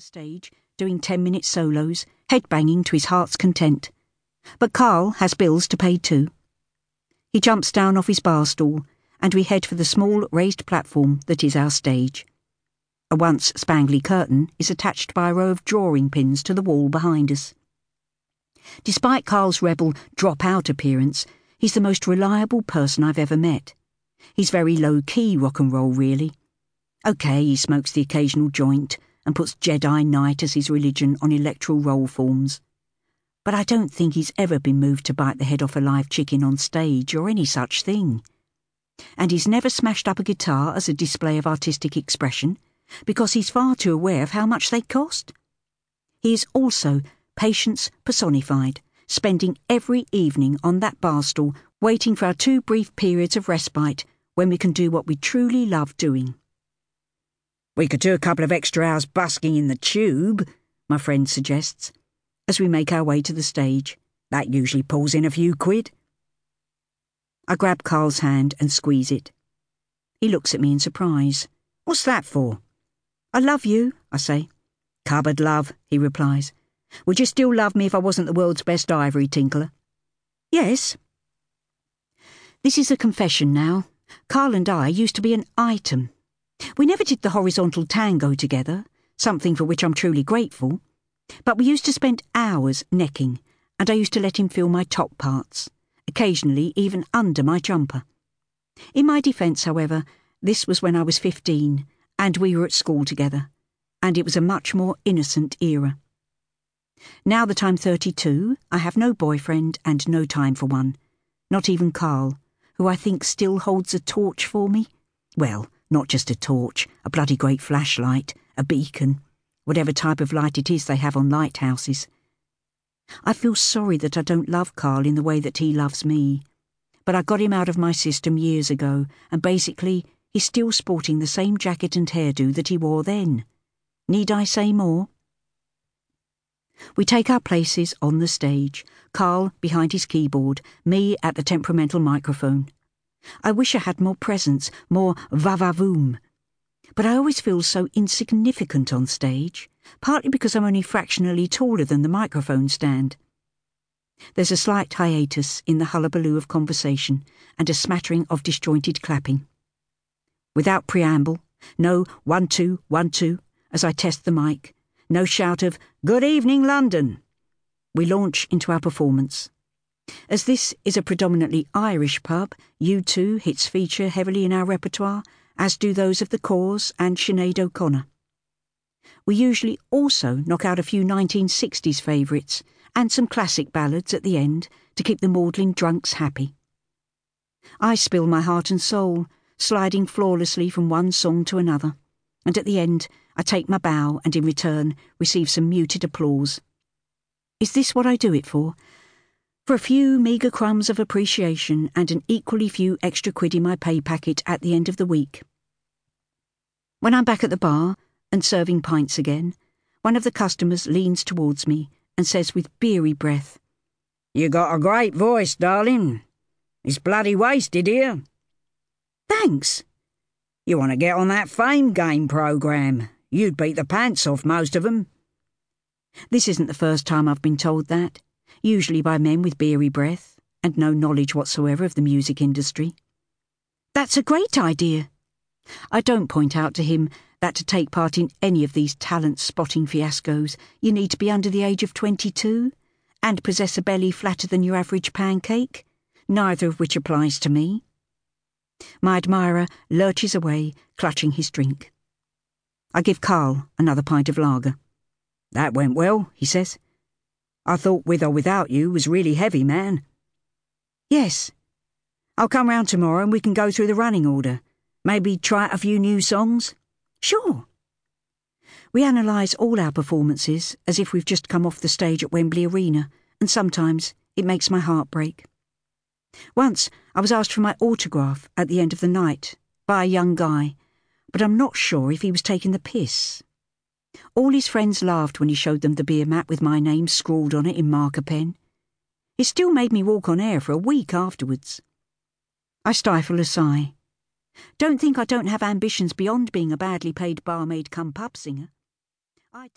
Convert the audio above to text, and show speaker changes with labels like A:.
A: the stage, doing 10 minute solos, headbanging to his heart's content. But Carl has bills to pay too. He jumps down off his bar stool, and we head for the small raised platform that is our stage. A once spangly curtain is attached by a row of drawing pins to the wall behind us. Despite Carl's rebel drop out appearance, he's the most reliable person I've ever met. He's very low key rock and roll, really OK, he smokes the occasional joint and puts Jedi Knight as his religion on electoral roll forms. But I don't think he's ever been moved to bite the head off a live chicken on stage or any such thing. And he's never smashed up a guitar as a display of artistic expression because he's far too aware of how much they cost. He is also patience personified, spending every evening on that bar stool waiting for our two brief periods of respite when we can do what we truly love doing.
B: We could do a couple of extra hours busking in the tube, my friend suggests, as we make our way to the stage. That usually pulls in a few quid.
A: I grab Carl's hand and squeeze it. He looks at me in surprise.
B: What's that for?
A: I love you, I say.
B: Cupboard love, he replies. Would you still love me if I wasn't the world's best ivory tinkler?
A: Yes. This is a confession now. Carl and I used to be an item we never did the horizontal tango together, something for which I'm truly grateful, but we used to spend hours necking, and I used to let him feel my top parts, occasionally even under my jumper. In my defence, however, this was when I was 15, and we were at school together, and it was a much more innocent era. Now that I'm 32, I have no boyfriend and no time for one, not even Carl, who I think still holds a torch for me. Well, not just a torch, a bloody great flashlight, a beacon, whatever type of light it is they have on lighthouses. I feel sorry that I don't love Carl in the way that he loves me, but I got him out of my system years ago, and basically, he's still sporting the same jacket and hairdo that he wore then. Need I say more? We take our places on the stage, Carl behind his keyboard, me at the temperamental microphone. I wish I had more presence, more va-va-voom. But I always feel so insignificant on stage, partly because I'm only fractionally taller than the microphone stand. There's a slight hiatus in the hullabaloo of conversation and a smattering of disjointed clapping. Without preamble, no one two, one two, as I test the mic, no shout of Good evening, London. We launch into our performance. As this is a predominantly Irish pub, U2 hits feature heavily in our repertoire, as do those of the Corrs and Sinead O'Connor. We usually also knock out a few 1960s favourites and some classic ballads at the end to keep the maudlin drunks happy. I spill my heart and soul, sliding flawlessly from one song to another, and at the end I take my bow and in return receive some muted applause. Is this what I do it for? For a few meagre crumbs of appreciation and an equally few extra quid in my pay packet at the end of the week. When I'm back at the bar and serving pints again, one of the customers leans towards me and says with beery breath,
B: You got a great voice, darling. It's bloody wasted here.
A: Thanks.
B: You want to get on that fame game program. You'd beat the pants off most of 'em.
A: This isn't the first time I've been told that usually by men with beery breath and no knowledge whatsoever of the music industry. That's a great idea. I don't point out to him that to take part in any of these talent spotting fiascos, you need to be under the age of 22 and possess a belly flatter than your average pancake, neither of which applies to me. My admirer lurches away, clutching his drink. I give Carl another pint of lager.
B: That went well, he says. I thought with or without you was really heavy, man.
A: Yes.
B: I'll come round tomorrow and we can go through the running order. Maybe try out a few new songs?
A: Sure. We analyse all our performances as if we've just come off the stage at Wembley Arena, and sometimes it makes my heart break. Once I was asked for my autograph at the end of the night by a young guy, but I'm not sure if he was taking the piss. All his friends laughed when he showed them the beer mat with my name scrawled on it in marker pen. It still made me walk on air for a week afterwards. I stifle a sigh. Don't think I don't have ambitions beyond being a badly paid barmaid come pub singer. I too.